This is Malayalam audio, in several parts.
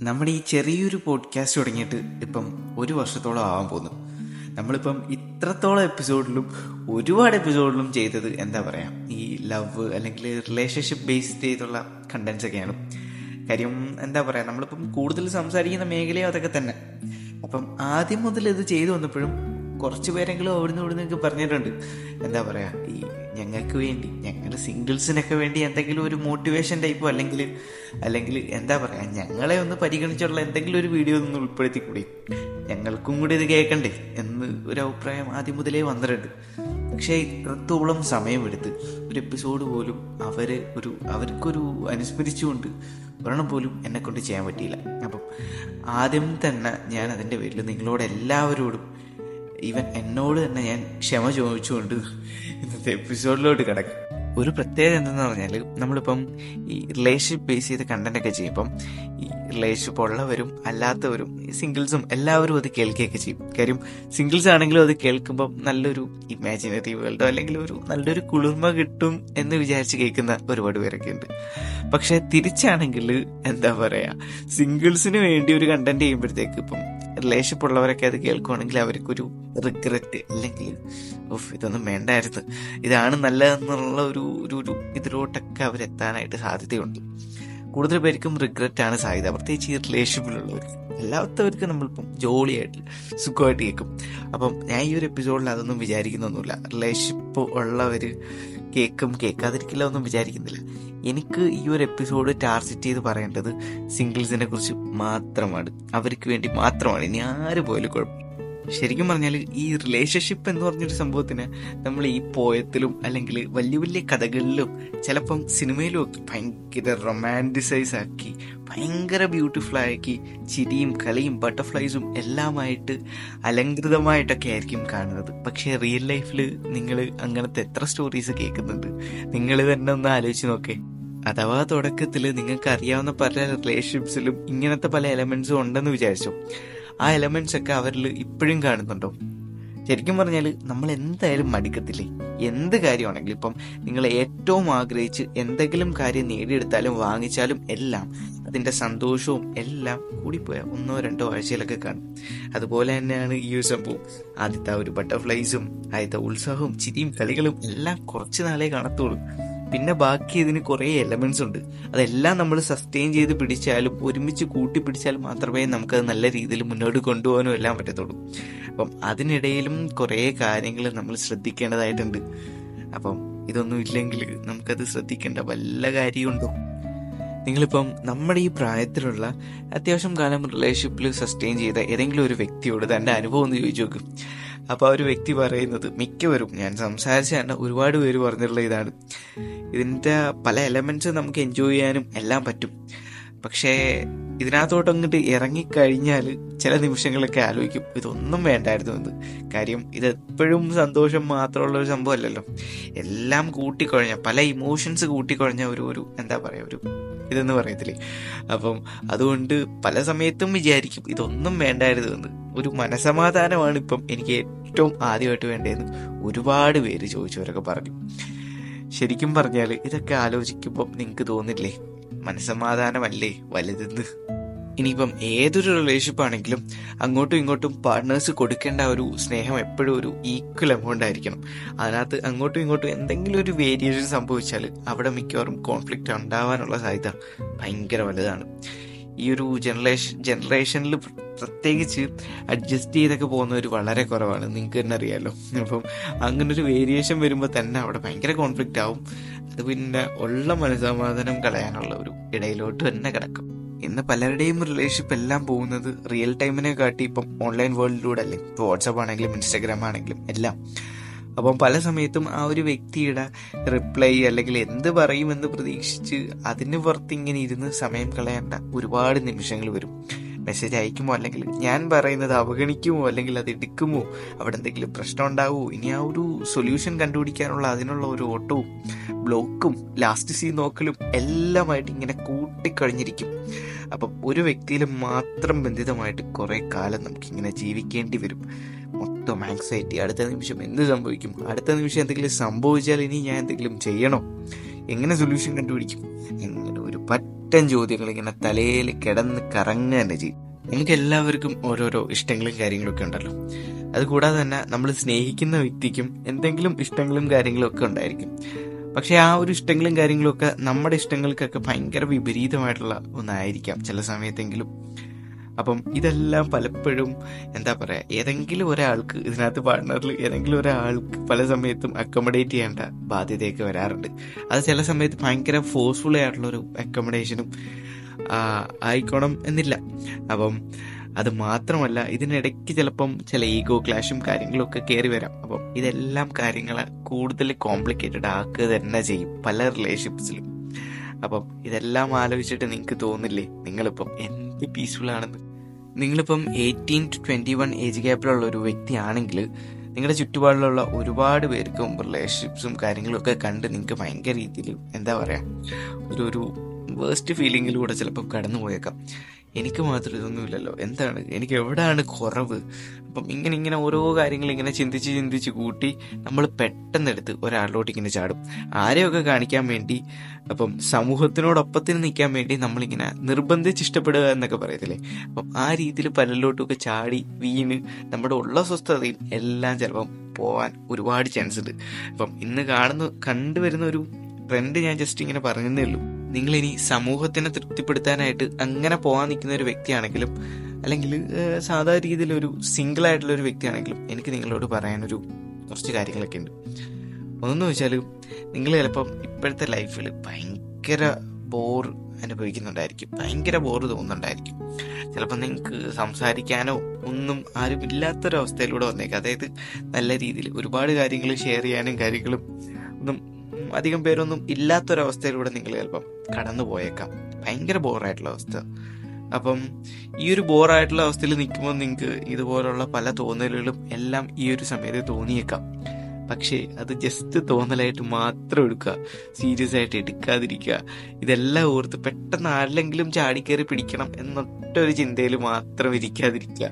നമ്മുടെ ഈ ചെറിയൊരു പോഡ്കാസ്റ്റ് തുടങ്ങിയിട്ട് ഇപ്പം ഒരു വർഷത്തോളം ആവാൻ പോകുന്നു. നമ്മളിപ്പം ഇത്രത്തോളം എപ്പിസോഡിലും ഒരുപാട് എപ്പിസോഡിലും ചെയ്തത് എന്താ പറയുക ഈ ലവ് അല്ലെങ്കിൽ റിലേഷൻഷിപ്പ് ബേസ്ഡ് ചെയ്തുള്ള കണ്ടൻസ് ഒക്കെയാണ്. കാര്യം എന്താ പറയുക നമ്മളിപ്പം കൂടുതൽ സംസാരിക്കുന്ന മേഖലയും അതൊക്കെ തന്നെ. അപ്പം ആദ്യം മുതൽ ഇത് ചെയ്തു വന്നപ്പോഴും കുറച്ച് പേരെങ്കിലും അവിടുന്ന് ഇവിടുന്നൊക്കെ പറഞ്ഞിട്ടുണ്ട്. എന്താ പറയുക ഈ ഞങ്ങൾക്ക് വേണ്ടി ഞങ്ങളുടെ സിംഗിൾസിനൊക്കെ വേണ്ടി എന്തെങ്കിലും ഒരു മോട്ടിവേഷൻ ടൈപ്പോ അല്ലെങ്കിൽ അല്ലെങ്കിൽ എന്താ പറയുക ഞങ്ങളെ ഒന്ന് പരിഗണിച്ചുള്ള എന്തെങ്കിലും ഒരു വീഡിയോ ഒന്ന് ഉൾപ്പെടുത്തിക്കൂടി? ഞങ്ങൾക്കും കൂടി ഇത് കേൾക്കണ്ടേ? എന്ന് ഒരു അഭിപ്രായം ആദ്യം മുതലേ വന്നിട്ടുണ്ട്. പക്ഷേ ഇത്രത്തോളം സമയമെടുത്ത് ഒരു എപ്പിസോഡ് പോലും അവർ ഒരു അവർക്കൊരു അനുസ്മരിച്ചുകൊണ്ട് ഒരെണ്ണം പോലും എന്നെ കൊണ്ട് ചെയ്യാൻ പറ്റിയില്ല. അപ്പം ആദ്യം തന്നെ ഞാൻ അതിന്റെ പേരിൽ നിങ്ങളോട് എല്ലാവരോടും ഈവൻ എന്നോട് തന്നെ ഞാൻ ക്ഷമ ചോദിച്ചുകൊണ്ട് ഇന്നത്തെ എപ്പിസോഡിലോട്ട് കിടക്കും. ഒരു പ്രത്യേകത എന്തെന്ന് പറഞ്ഞാൽ നമ്മളിപ്പം ഈ റിലേഷൻഷിപ്പ് ബേസ് ചെയ്ത് കണ്ടന്റ് ഒക്കെ ചെയ്യുമ്പം ഈ റിലേഷൻഷിപ്പ് ഉള്ളവരും അല്ലാത്തവരും സിംഗിൾസും എല്ലാവരും അത് കേൾക്കുകയൊക്കെ ചെയ്യും. കാര്യം സിംഗിൾസ് ആണെങ്കിലും അത് കേൾക്കുമ്പം നല്ലൊരു ഇമാജിനറി വേൾഡോ അല്ലെങ്കിൽ ഒരു നല്ലൊരു കുളിർമ കിട്ടും എന്ന് വിചാരിച്ച് കേൾക്കുന്ന ഒരുപാട് പേരൊക്കെ ഉണ്ട്. പക്ഷെ തിരിച്ചാണെങ്കിൽ എന്താ പറയാ സിംഗിൾസിന് വേണ്ടി ഒരു കണ്ടന്റ് ചെയ്യുമ്പോഴത്തേക്ക് ഇപ്പം റിലേഷൻഷിപ്പ് ഉള്ളവരൊക്കെ അത് കേൾക്കുവാണെങ്കിൽ അവർക്കൊരു റിഗ്രറ്റ് അല്ലെങ്കിൽ ഓഫ് ഇതൊന്നും വേണ്ടായിരുന്നു. ഇതാണ് നല്ലതെന്നുള്ള ഒരു ഒരു ഒരു ഇതിലോട്ടൊക്കെ അവരെത്താനായിട്ട് സാധ്യതയുണ്ട്. കൂടുതൽ പേർക്കും റിഗ്രറ്റ് ആണ് സാധ്യത. പ്രത്യേകിച്ച് ഈ റിലേഷൻഷിപ്പിലുള്ളവർ അല്ലാത്തവർക്ക് നമ്മളിപ്പം ജോളിയായിട്ട് സുഖമായിട്ട് കേൾക്കും. അപ്പം ഞാൻ ഈ ഒരു എപ്പിസോഡിൽ അതൊന്നും വിചാരിക്കുന്നൊന്നുമില്ല. റിലേഷൻഷിപ്പ് ഉള്ളവർ കേൾക്കും കേൾക്കാതിരിക്കില്ല ഒന്നും വിചാരിക്കുന്നില്ല. എനിക്ക് ഈ ഒരു എപ്പിസോഡ് ടാർജറ്റ് ചെയ്ത് പറയേണ്ടത് സിംഗിൾസിനെ കുറിച്ച് മാത്രമാണ്. അവർക്ക് വേണ്ടി മാത്രമാണ്. ഇനി ആര് പോയാലും കുഴപ്പം. ശരിക്കും പറഞ്ഞാൽ ഈ റിലേഷൻഷിപ്പ് എന്ന് പറഞ്ഞൊരു സംഭവത്തിന് നമ്മൾ ഈ പോയത്തിലും അല്ലെങ്കിൽ വലിയ വലിയ കഥകളിലും ചിലപ്പം സിനിമയിലും ഒക്കെ ഭയങ്കര റൊമാന്റിസൈസ് ആക്കി ഭയങ്കര ബ്യൂട്ടിഫുൾ ആക്കി ചിരിയും കളിയും ബട്ടർഫ്ലൈസും എല്ലാമായിട്ട് അലങ്കൃതമായിട്ടൊക്കെ ആയിരിക്കും കാണുന്നത്. പക്ഷേ റിയൽ ലൈഫിൽ നിങ്ങൾ അങ്ങനത്തെ എത്ര സ്റ്റോറീസ് കേൾക്കുന്നുണ്ട്? നിങ്ങൾ തന്നെ ഒന്ന് ആലോചിച്ച് നോക്കേ. അഥവാ തുടക്കത്തിൽ നിങ്ങൾക്ക് അറിയാവുന്ന പല റിലേഷൻഷിപ്സിലും ഇങ്ങനത്തെ പല എലമെന്റ്സും ഉണ്ടെന്ന് വിചാരിച്ചു. ആ എലമെന്റ്സ് ഒക്കെ അവരിൽ ഇപ്പോഴും കാണുന്നുണ്ടോ? ശരിക്കും പറഞ്ഞാൽ നമ്മൾ എന്തായാലും മടിക്കത്തില്ലേ? എന്ത് കാര്യമാണെങ്കിലും ഇപ്പം നിങ്ങൾ ഏറ്റവും ആഗ്രഹിച്ച് എന്തെങ്കിലും കാര്യം നേടിയെടുത്താലും വാങ്ങിച്ചാലും എല്ലാം അതിന്റെ സന്തോഷവും എല്ലാം കൂടിപ്പോയ ഒന്നോ രണ്ടോ ആഴ്ചയിലൊക്കെ കാണും. അതുപോലെ തന്നെയാണ് ഈ ഒരു സംഭവം. ആദ്യത്തെ ഒരു ബട്ടർഫ്ലൈസും ആദ്യത്തെ ഉത്സാഹവും ചിരിയും കളികളും എല്ലാം കുറച്ച് നാളേ കാണത്തുള്ളൂ. പിന്നെ ബാക്കി ഇതിന് കുറേ എലമെന്റ്സ് ഉണ്ട്. അതെല്ലാം നമ്മൾ സസ്റ്റെയിൻ ചെയ്ത് പിടിച്ചാലും ഒരുമിച്ച് കൂട്ടി പിടിച്ചാൽ മാത്രമേ നമുക്കത് നല്ല രീതിയിൽ മുന്നോട്ട് കൊണ്ടുപോകാനും എല്ലാം പറ്റത്തുള്ളൂ. അപ്പം അതിനിടയിലും കുറേ കാര്യങ്ങൾ നമ്മൾ ശ്രദ്ധിക്കേണ്ടതായിട്ടുണ്ട്. അപ്പം ഇതൊന്നും ഇല്ലെങ്കിൽ നമുക്കത് ശ്രദ്ധിക്കേണ്ട വല്ല കാര്യമുണ്ടോ? നിങ്ങളിപ്പം നമ്മുടെ ഈ പ്രായത്തിലുള്ള അത്യാവശ്യം കാലം റിലേഷൻഷിപ്പിൽ സസ്റ്റെയിൻ ചെയ്ത ഏതെങ്കിലും ഒരു വ്യക്തിയോട് തന്റെ അനുഭവം ഒന്ന് ചോദിച്ചു നോക്കും. അപ്പോൾ ആ ഒരു വ്യക്തി പറയുന്നത് മിക്കവരും ഞാൻ സംസാരിച്ച തന്നെ ഒരുപാട് പേര് പറഞ്ഞിട്ടുള്ള ഇതാണ്. ഇതിന്റെ പല എലമെന്റ്സ് നമുക്ക് എൻജോയ് ചെയ്യാനും എല്ലാം പറ്റും. പക്ഷേ ഇതിനകത്തോട്ട് അങ്ങോട്ട് ഇറങ്ങിക്കഴിഞ്ഞാൽ ചില നിമിഷങ്ങളൊക്കെ ആലോചിക്കും ഇതൊന്നും വേണ്ടായിരുന്നു എന്ന് കാര്യം ഇത് എപ്പോഴും സന്തോഷം മാത്രമുള്ള ഒരു സംഭവമല്ലല്ലോ. എല്ലാം കൂട്ടിക്കുഴഞ്ഞ പല ഇമോഷൻസ് കൂട്ടിക്കുഴഞ്ഞ ഒരു ഒരു എന്താ പറയുക ഒരു ഇതെന്ന് പറയത്തില്ലേ? അപ്പം അതുകൊണ്ട് പല സമയത്തും വിചാരിക്കും ഇതൊന്നും വേണ്ടായിരുന്നു എന്ന് ഒരു മനസമാധാനമാണ് ഇപ്പം എനിക്ക് ഏറ്റവും ആദ്യമായിട്ട് വേണ്ടതെന്ന് ഒരുപാട് പേര് ചോദിച്ചവരൊക്കെ പറഞ്ഞു. ശരിക്കും പറഞ്ഞാൽ ഇതൊക്കെ ആലോചിക്കുമ്പോൾ നിങ്ങൾക്ക് തോന്നില്ലേ? മനസമാധാനമല്ലേ വലുതെന്ന്? ഇനിയിപ്പം ഏതൊരു റിലേഷൻഷിപ്പ് ആണെങ്കിലും അങ്ങോട്ടും ഇങ്ങോട്ടും പാർട്ട്നേഴ്സ് കൊടുക്കേണ്ട ഒരു സ്നേഹം എപ്പോഴും ഒരു ഈക്വൽ എമൗണ്ട് ആയിരിക്കണം. അതിനകത്ത് അങ്ങോട്ടും ഇങ്ങോട്ടും എന്തെങ്കിലും ഒരു വേരിയേഷൻ സംഭവിച്ചാൽ അവിടെ മിക്കവാറും കോൺഫ്ലിക്റ്റ് ഉണ്ടാവാനുള്ള സാധ്യത ഭയങ്കര വലുതാണ്. ഈ ഒരു ജനറേഷൻ ജനറേഷനിൽ പ്രത്യേകിച്ച് അഡ്ജസ്റ്റ് ചെയ്തൊക്കെ പോകുന്നവർ വളരെ കുറവാണ്. നിങ്ങൾക്ക് തന്നെ അറിയാമല്ലോ അപ്പം അങ്ങനൊരു വേരിയേഷൻ വരുമ്പോൾ തന്നെ അവിടെ ഭയങ്കര കോൺഫ്ലിക്റ്റ് ആവും. അത് പിന്നെ ഉള്ള മനസമാധാനം കളയാനുള്ള ഒരു ഇടയിലോട്ട് തന്നെ കിടക്കും. ഇന്ന് പലരുടെയും റിലേഷൻഷിപ്പ് എല്ലാം പോകുന്നത് റിയൽ ടൈമിനെ കാട്ടി ഇപ്പം ഓൺലൈൻ വേൾഡിലൂടെ അല്ലേ? ഇപ്പോൾ വാട്സപ്പ് ആണെങ്കിലും ഇൻസ്റ്റാഗ്രാം ആണെങ്കിലും എല്ലാം. അപ്പം പല സമയത്തും ആ ഒരു വ്യക്തിയുടെ റിപ്ലൈ അല്ലെങ്കിൽ എന്ത് പറയുമെന്ന് പ്രതീക്ഷിച്ച് അതിന് പുറത്ത് ഇങ്ങനെ ഇരുന്ന് സമയം കളയേണ്ട ഒരുപാട് നിമിഷങ്ങൾ വരും. മെസ്സേജ് അയക്കുമോ അല്ലെങ്കിൽ ഞാൻ പറയുന്നത് അവഗണിക്കുമോ അല്ലെങ്കിൽ അത് എടുക്കുമോ? അവിടെ എന്തെങ്കിലും പ്രശ്നം ഉണ്ടാവുമോ? ഇനി ആ ഒരു സൊല്യൂഷൻ കണ്ടുപിടിക്കാനുള്ള അതിനുള്ള ഒരു ഓട്ടവും ബ്ലോക്കും ലാസ്റ്റ് സീ നോക്കലും എല്ലാമായിട്ട് ഇങ്ങനെ കൂട്ടിക്കഴിഞ്ഞിരിക്കും. അപ്പം ഒരു വ്യക്തിയിൽ മാത്രം ബന്ധിതമായിട്ട് കുറേ കാലം നമുക്കിങ്ങനെ ജീവിക്കേണ്ടി വരും. മൊത്തം ആങ്സൈറ്റി അടുത്ത നിമിഷം എന്ത് സംഭവിക്കും? അടുത്ത നിമിഷം എന്തെങ്കിലും സംഭവിച്ചാൽ ഇനി ഞാൻ എന്തെങ്കിലും ചെയ്യണോ? എങ്ങനെ സൊല്യൂഷൻ കണ്ടുപിടിക്കും? എങ്ങനെ ഒരു പറ്റം ചോദ്യങ്ങൾ ഇങ്ങനെ തലയിൽ കിടന്ന് കറങ്ങുക തന്നെ ചെയ്യും. നമുക്ക് എല്ലാവർക്കും ഓരോരോ ഇഷ്ടങ്ങളും കാര്യങ്ങളും ഒക്കെ ഉണ്ടല്ലോ. അതുകൂടാതെ തന്നെ നമ്മൾ സ്നേഹിക്കുന്ന വ്യക്തിക്കും എന്തെങ്കിലും ഇഷ്ടങ്ങളും കാര്യങ്ങളും ഒക്കെ ഉണ്ടായിരിക്കും. പക്ഷെ ആ ഒരു ഇഷ്ടങ്ങളും കാര്യങ്ങളും ഒക്കെ നമ്മുടെ ഇഷ്ടങ്ങൾക്കൊക്കെ ഭയങ്കര വിപരീതമായിട്ടുള്ള ഒന്നായിരിക്കാം. ചില സമയത്തെങ്കിലും അപ്പം ഇതെല്ലാം പലപ്പോഴും എന്താ പറയുക ഏതെങ്കിലും ഒരാൾക്ക് ഇതിനകത്ത് പാർട്ട്ണറിൽ ഏതെങ്കിലും ഒരാൾക്ക് പല സമയത്തും അക്കോമഡേറ്റ് ചെയ്യേണ്ട ബാധ്യതയൊക്കെ വരാറുണ്ട്. അത് ചില സമയത്ത് ഭയങ്കര ഫോഴ്സ്ഫുൾ ആയിട്ടുള്ള ഒരു അക്കോമഡേഷനും ആയിക്കോണം എന്നില്ല. അപ്പം അത് മാത്രമല്ല ഇതിനിടയ്ക്ക് ചിലപ്പം ചില ഈഗോ ക്ലാഷും കാര്യങ്ങളും ഒക്കെ കയറി വരാം. അപ്പം ഇതെല്ലാം കാര്യങ്ങൾ കൂടുതൽ കോംപ്ലിക്കേറ്റഡ് ആക്കുക തന്നെ ചെയ്യും പല റിലേഷൻഷിപ്സിലും അപ്പം ഇതെല്ലാം ആലോചിച്ചിട്ട് നിങ്ങൾക്ക് തോന്നില്ലേ നിങ്ങളിപ്പം എന്ത് പീസ്ഫുൾ ആണെന്ന്? നിങ്ങളിപ്പം eighteen to twenty one age ഗ്യാപ്പിലുള്ള ഒരു വ്യക്തിയാണെങ്കിൽ നിങ്ങളുടെ ചുറ്റുപാടിലുള്ള ഒരുപാട് പേർക്കും റിലേഷൻഷിപ്സും കാര്യങ്ങളും ഒക്കെ കണ്ട് നിങ്ങൾക്ക് ഭയങ്കര രീതിയിൽ എന്താ പറയുക ഒരു ഒരു വേസ്റ്റ് ഫീലിങ്ങിലൂടെ ചിലപ്പോൾ കടന്നു പോയേക്കാം എനിക്ക് മാത്രം ഇതൊന്നുമില്ലല്ലോ. എന്താണ്? എനിക്ക് എവിടെയാണ് കുറവ്? അപ്പം ഇങ്ങനെ ഇങ്ങനെ ഓരോ കാര്യങ്ങൾ ഇങ്ങനെ ചിന്തിച്ച് ചിന്തിച്ച് കൂട്ടി നമ്മൾ പെട്ടെന്നെടുത്ത് ഒരാളിലോട്ട് ഇങ്ങനെ ചാടും. ആരെയൊക്കെ കാണിക്കാൻ വേണ്ടി അപ്പം സമൂഹത്തിനോടൊപ്പത്തിന് നിൽക്കാൻ വേണ്ടി നമ്മളിങ്ങനെ നിർബന്ധിച്ച് ഇഷ്ടപ്പെടുക എന്നൊക്കെ പറയത്തില്ലേ? അപ്പം ആ രീതിയിൽ പലരിലോട്ടൊക്കെ ചാടി വീണ് നമ്മുടെ ഉള്ള സ്വസ്ഥതയും എല്ലാം ചിലപ്പം പോവാൻ ഒരുപാട് ചാൻസ് ഉണ്ട്. അപ്പം ഇന്ന് കാണുന്ന കണ്ടുവരുന്ന ഒരു ട്രെൻഡ് ഞാൻ ജസ്റ്റ് ഇങ്ങനെ പറഞ്ഞതേ ഉള്ളൂ. നിങ്ങൾ ഇനി സമൂഹത്തിനെ തൃപ്തിപ്പെടുത്താനായിട്ട് അങ്ങനെ പോകാൻ നിൽക്കുന്ന ഒരു വ്യക്തിയാണെങ്കിലും അല്ലെങ്കിൽ സാധാരണ രീതിയിൽ ഒരു സിംഗിൾ ആയിട്ടുള്ള ഒരു വ്യക്തിയാണെങ്കിലും എനിക്ക് നിങ്ങളോട് പറയാനൊരു കുറച്ച് കാര്യങ്ങളൊക്കെ ഉണ്ട്. ഒന്നെന്ന് വെച്ചാൽ നിങ്ങൾ ചിലപ്പം ഇപ്പോഴത്തെ ലൈഫിൽ ഭയങ്കര ബോർ അനുഭവിക്കുന്നുണ്ടായിരിക്കും. ഭയങ്കര ബോർ തോന്നുന്നുണ്ടായിരിക്കും. ചിലപ്പോൾ നിങ്ങൾക്ക് സംസാരിക്കാനോ ഒന്നും ആരും ഇല്ലാത്തൊരവസ്ഥയിലൂടെ വന്നേക്കാം. അതായത് നല്ല രീതിയിൽ ഒരുപാട് കാര്യങ്ങൾ ഷെയർ ചെയ്യാനും കാര്യങ്ങളും അധികം പേരൊന്നും ഇല്ലാത്തൊരവസ്ഥയിലൂടെ നിങ്ങൾ ചിലപ്പം കടന്നു പോയേക്കാം ഭയങ്കര ബോറായിട്ടുള്ള അവസ്ഥ. അപ്പം ഈ ഒരു ബോറായിട്ടുള്ള അവസ്ഥയിൽ നിൽക്കുമ്പോൾ നിങ്ങൾക്ക് ഇതുപോലുള്ള പല തോന്നലുകളും എല്ലാം ഈ ഒരു സമയത്ത് തോന്നിയേക്കാം. പക്ഷേ അത് ജസ്റ്റ് തോന്നലായിട്ട് മാത്രം എടുക്കുക. സീരിയസ് ആയിട്ട് എടുക്കാതിരിക്കുക. ഇതെല്ലാം ഓർത്ത് പെട്ടെന്ന് ആരിലെങ്കിലും ചാടിക്കയറി പിടിക്കണം എന്നൊറ്റ ഒരു ചിന്തയിൽ മാത്രം ഇരിക്കാതിരിക്കുക.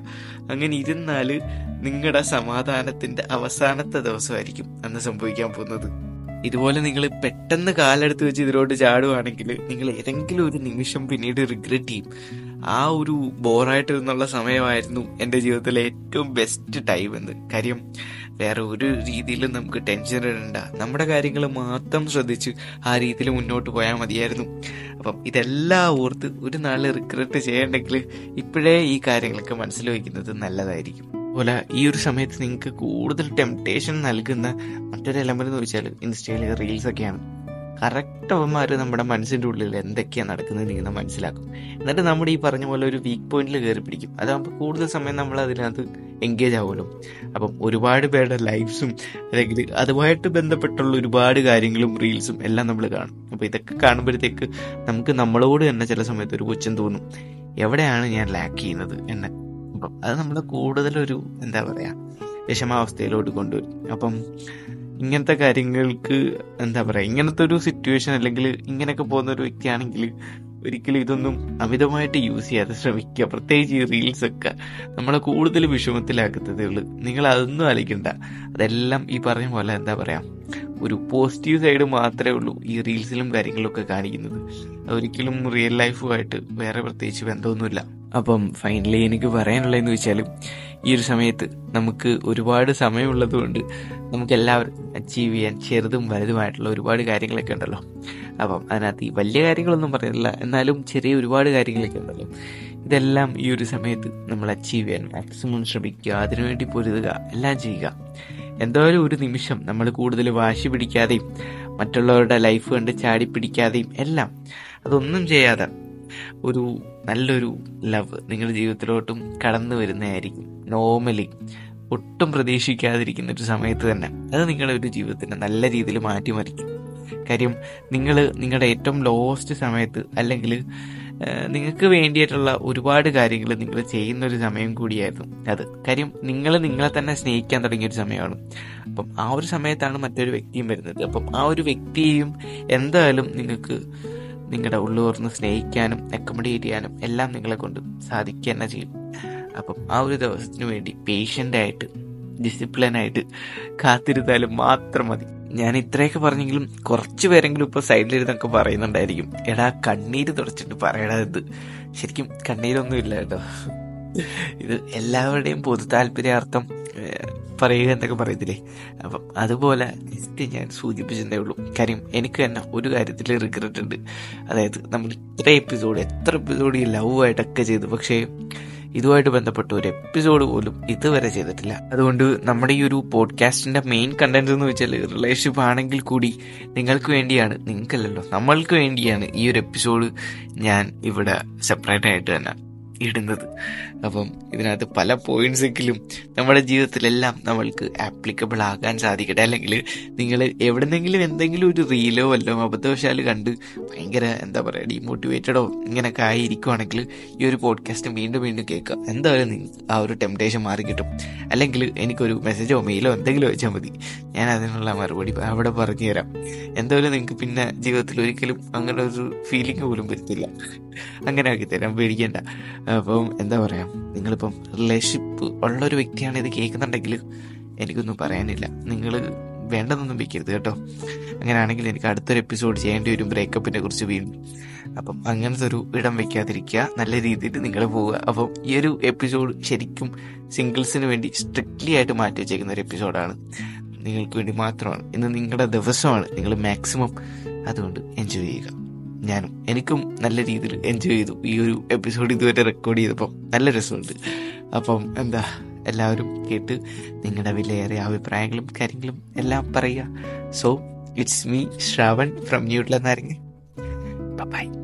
അങ്ങനെ ഇരുന്നാൽ നിങ്ങളുടെ സമാധാനത്തിന്റെ അവസാനത്തെ ദിവസമായിരിക്കും അന്ന് സംഭവിക്കാൻ പോകുന്നത്. ഇതുപോലെ നിങ്ങൾ പെട്ടെന്ന് കാലെടുത്ത് വെച്ച് ഇതിലോട്ട് ചാടുവാണെങ്കിൽ നിങ്ങൾ ഏതെങ്കിലും ഒരു നിമിഷം പിന്നീട് റിഗ്രറ്റ് ചെയ്യും. ആ ഒരു ബോറായിട്ട് നിന്നുള്ള സമയമായിരുന്നു എന്റെ ജീവിതത്തിലെ ഏറ്റവും ബെസ്റ്റ് ടൈം എന്ന്. കാര്യം വേറെ ഒരു രീതിയിലും നമുക്ക് ടെൻഷൻ ഇടണ്ട. നമ്മുടെ കാര്യങ്ങൾ മാത്രം ശ്രദ്ധിച്ച് ആ രീതിയിൽ മുന്നോട്ട് പോയാൽ മതിയായിരുന്നു. അപ്പം ഇതെല്ലാം ഓർത്ത് ഒരു നാൾ റിഗ്രറ്റ് ചെയ്യണ്ടെങ്കിൽ ഇപ്പോഴേ ഈ കാര്യങ്ങളൊക്കെ മനസ്സിൽ വയ്ക്കുന്നത് നല്ലതായിരിക്കും. അതുപോലെ ഈ ഒരു സമയത്ത് നിങ്ങൾക്ക് കൂടുതൽ ടെംപ്ടേഷൻ നൽകുന്ന മറ്റൊരു എലമെന്റ് എന്ന് വെച്ചാൽ ഇൻസ്റ്റയിലെ റീൽസ് ഒക്കെയാണ്. കറക്റ്റ് അവന്മാർ നമ്മുടെ മനസ്സിന്റെ ഉള്ളിൽ എന്തൊക്കെയാണ് നടക്കുന്നത് നിങ്ങൾ മനസ്സിലാക്കും. എന്നിട്ട് നമ്മുടെ ഈ പറഞ്ഞ പോലെ ഒരു വീക്ക് പോയിന്റിൽ കയറി പിടിക്കും. അതാകുമ്പോൾ കൂടുതൽ സമയം നമ്മൾ അതിനകത്ത് എൻഗേജ് ആവുമല്ലോ. അപ്പം ഒരുപാട് പേരുടെ ലൈഫ്സും അല്ലെങ്കിൽ അതുമായിട്ട് ബന്ധപ്പെട്ടുള്ള ഒരുപാട് കാര്യങ്ങളും റീൽസും എല്ലാം നമ്മൾ കാണും. അപ്പോൾ ഇതൊക്കെ കാണുമ്പോഴത്തേക്ക് നമുക്ക് നമ്മളോട് തന്നെ ചില സമയത്ത് ഒരു കൊച്ചം തോന്നും. എവിടെയാണ് ഞാൻ ലാക്ക് ചെയ്യുന്നത് എന്ന് അപ്പം അത് നമ്മൾ കൂടുതലൊരു എന്താ പറയുക വിഷമാവസ്ഥയിലോട്ട് കൊണ്ടുവരും. അപ്പം ഇങ്ങനത്തെ കാര്യങ്ങൾക്ക് എന്താ പറയുക ഇങ്ങനത്തെ ഒരു സിറ്റുവേഷൻ അല്ലെങ്കിൽ ഇങ്ങനെയൊക്കെ പോകുന്ന ഒരു വ്യക്തിയാണെങ്കിൽ ഒരിക്കലും ഇതൊന്നും അമിതമായിട്ട് യൂസ് ചെയ്യാതെ ശ്രമിക്കുക. പ്രത്യേകിച്ച് ഈ റീൽസ് ഒക്കെ നമ്മളെ കൂടുതൽ വിഷമത്തിലാക്കുന്നതേ ഉള്ളൂ. നിങ്ങൾ അതൊന്നും അലക്കണ്ട അതെല്ലാം ഈ പറഞ്ഞ പോലെ എന്താ പറയാ ഒരു പോസിറ്റീവ് സൈഡ് മാത്രമേ ഉള്ളൂ ഈ റീൽസിലും കാര്യങ്ങളൊക്കെ കാണിക്കുന്നത്. ഒരിക്കലും റിയൽ ലൈഫുമായിട്ട് വേറെ പ്രത്യേകിച്ച് ബന്ധമൊന്നുമില്ല. അപ്പം ഫൈനലി എനിക്ക് പറയാനുള്ളതെന്ന് വെച്ചാൽ ഈ ഒരു സമയത്ത് നമുക്ക് ഒരുപാട് സമയമുള്ളത് കൊണ്ട് നമുക്ക് എല്ലാവരും അച്ചീവ് ചെയ്യാൻ ചെറുതും വലുതുമായിട്ടുള്ള ഒരുപാട് കാര്യങ്ങളൊക്കെ ഉണ്ടല്ലോ. അപ്പം അതിനകത്ത് ഈ വലിയ കാര്യങ്ങളൊന്നും പറയുന്നില്ല എന്നാലും ചെറിയ ഒരുപാട് കാര്യങ്ങളൊക്കെ ഉണ്ടല്ലോ. ഇതെല്ലാം ഈ ഒരു സമയത്ത് നമ്മൾ അച്ചീവ് ചെയ്യാൻ മാക്സിമം ശ്രമിക്കുക. അതിനുവേണ്ടി പൊരുതുക. എല്ലാം ചെയ്യുക. എന്തായാലും ഒരു നിമിഷം നമ്മൾ കൂടുതൽ വാശി പിടിക്കാതെയും മറ്റുള്ളവരുടെ ലൈഫ് കണ്ട് ചാടി പിടിക്കാതെയും എല്ലാം. അതൊന്നും ചെയ്യാതെ ഒരു നല്ലൊരു ലവ് നിങ്ങളുടെ ജീവിതത്തിലോട്ടും കടന്നു വരുന്നതായിരിക്കും. നോർമലി ഒട്ടും പ്രതീക്ഷിക്കാതിരിക്കുന്ന ഒരു സമയത്ത് തന്നെ അത് നിങ്ങളുടെ ഒരു ജീവിതത്തിനെ നല്ല രീതിയിൽ മാറ്റിമറിക്കും. കാര്യം നിങ്ങൾ നിങ്ങളുടെ ഏറ്റവും ലോസ്റ്റ് സമയത്ത് അല്ലെങ്കിൽ നിങ്ങൾക്ക് വേണ്ടിയിട്ടുള്ള ഒരുപാട് കാര്യങ്ങൾ നിങ്ങൾ ചെയ്യുന്ന ഒരു സമയം കൂടിയായിരുന്നു അത്. കാര്യം നിങ്ങൾ നിങ്ങളെ തന്നെ സ്നേഹിക്കാൻ തുടങ്ങിയ ഒരു സമയമാണ്. അപ്പം ആ ഒരു സമയത്താണ് മറ്റൊരു വ്യക്തിയും വരുന്നത്. അപ്പം ആ ഒരു വ്യക്തിയെയും എന്തായാലും നിങ്ങൾക്ക് നിങ്ങളുടെ ഉള്ളുവർന്ന് സ്നേഹിക്കാനും അക്കോമഡേറ്റ് ചെയ്യാനും എല്ലാം നിങ്ങളെ കൊണ്ട് സാധിക്കുക തന്നെ ചെയ്യും. അപ്പം ആ ഒരു ദിവസത്തിന് വേണ്ടി പേഷ്യന്റായിട്ട് ഡിസിപ്ലിനായിട്ട് കാത്തിരുന്നാലും മാത്രം മതി. ഞാൻ ഇത്രയൊക്കെ പറഞ്ഞെങ്കിലും കുറച്ച് പേരെങ്കിലും ഇപ്പോൾ സൈഡിലിരുന്നൊക്കെ പറയുന്നുണ്ടായിരിക്കും. എടാ കണ്ണീര് തുടച്ചിട്ട് പറയടാ ഇത്. ശരിക്കും കണ്ണീരൊന്നും ഇല്ല കേട്ടോ. ഇത് എല്ലാവരുടെയും പൊതു താല്പര്യാർത്ഥം പറയുക എന്നൊക്കെ പറയത്തില്ലേ? അപ്പം അതുപോലെ ജസ്റ്റ് ഞാൻ സൂചിപ്പിച്ചതേ ഉള്ളൂ. കാര്യം എനിക്ക് തന്നെ ഒരു കാര്യത്തിൽ റിഗ്രറ്റ് ഉണ്ട്. അതായത് നമ്മൾ ഇത്ര എപ്പിസോഡ് എത്ര എപ്പിസോഡ് ഈ ലവ് ആയിട്ടൊക്കെ ചെയ്തു. പക്ഷേ ഇതുമായിട്ട് ബന്ധപ്പെട്ട ഒരു എപ്പിസോഡ് പോലും ഇതുവരെ ചെയ്തിട്ടില്ല. അതുകൊണ്ട് നമ്മുടെ ഈ ഒരു പോഡ്കാസ്റ്റിന്റെ മെയിൻ കണ്ടന്റ് എന്ന് വെച്ചാൽ റിലേഷൻഷിപ്പ് ആണെങ്കിൽ കൂടി നിങ്ങൾക്ക് വേണ്ടിയാണ് നിങ്ങൾക്കല്ലല്ലോ നമ്മൾക്ക് വേണ്ടിയാണ് ഈ ഒരു എപ്പിസോഡ് ഞാൻ ഇവിടെ സെപ്പറേറ്റ് ആയിട്ട് തന്നെ ഇടുന്നത്. അപ്പം ഇതിനകത്ത് പല പോയിന്റ്സെങ്കിലും നമ്മുടെ ജീവിതത്തിലെല്ലാം നമ്മൾക്ക് ആപ്ലിക്കബിൾ ആകാൻ സാധിക്കട്ടെ. അല്ലെങ്കിൽ നിങ്ങൾ എവിടെന്നെങ്കിലും എന്തെങ്കിലും ഒരു റീലോ വല്ലോ അബദ്ധവശാൽ കണ്ട് ഭയങ്കര എന്താ പറയുക ഡീമോട്ടിവേറ്റഡോ ഇങ്ങനെയൊക്കെ ആയിരിക്കുവാണെങ്കിൽ ഈ ഒരു പോഡ്കാസ്റ്റ് വീണ്ടും വീണ്ടും കേൾക്കുക എന്തായാലും നിങ്ങൾക്ക് ആ ഒരു ടെംപ്ടേഷൻ മാറി കിട്ടും. അല്ലെങ്കിൽ എനിക്കൊരു മെസ്സേജോ മെയിലോ എന്തെങ്കിലും അയച്ചാൽ മതി. ഞാൻ അതിനുള്ള മറുപടി അവിടെ പറഞ്ഞു തരാം. എന്തായാലും നിങ്ങൾക്ക് പിന്നെ ജീവിതത്തിൽ ഒരിക്കലും അങ്ങനെ ഒരു ഫീലിംഗ് പോലും വരുത്തില്ല. അങ്ങനെ ആക്കി തരാം. പേടിക്കേണ്ട. അപ്പം എന്താ പറയാ നിങ്ങളിപ്പം റിലേഷൻഷിപ്പ് ഉള്ള ഒരു വ്യക്തിയാണ് ഇത് കേൾക്കുന്നുണ്ടെങ്കിൽ എനിക്കൊന്നും പറയാനില്ല. നിങ്ങൾ വേണ്ടതൊന്നും വെക്കരുത് കേട്ടോ. അങ്ങനെയാണെങ്കിൽ എനിക്ക് അടുത്തൊരു എപ്പിസോഡ് ചെയ്യേണ്ടി വരും ബ്രേക്കപ്പിനെ കുറിച്ച് വീണ്ടും. അപ്പം അങ്ങനത്തെ ഒരു ഇടം വെക്കാതിരിക്കുക നല്ല രീതിയിൽ നിങ്ങൾ പോവുക. അപ്പം ഈ ഒരു എപ്പിസോഡ് ശരിക്കും സിംഗിൾസിന് വേണ്ടി സ്ട്രിക്ട്ലി ആയിട്ട് മാറ്റി വെച്ചേക്കുന്ന ഒരു എപ്പിസോഡാണ് നിങ്ങൾക്ക് വേണ്ടി മാത്രമാണ്. ഇന്ന് നിങ്ങളുടെ ദിവസമാണ്. നിങ്ങൾ മാക്സിമം അതുകൊണ്ട് എൻജോയ് ചെയ്യുക. ഞാനും എനിക്കും നല്ല രീതിയിൽ എൻജോയ് ചെയ്തു ഈ ഒരു എപ്പിസോഡ് ഇതുവരെ റെക്കോർഡ് ചെയ്തപ്പോൾ. നല്ല രസമുണ്ട്. അപ്പം എന്താ എല്ലാവരും കേട്ട് നിങ്ങളുടെ വിലയേറിയ അഭിപ്രായങ്ങളും കാര്യങ്ങളും എല്ലാം പറയുക. So it's me Shravan from ന്യൂട്ട്ല നാരങ്ങ. ബൈ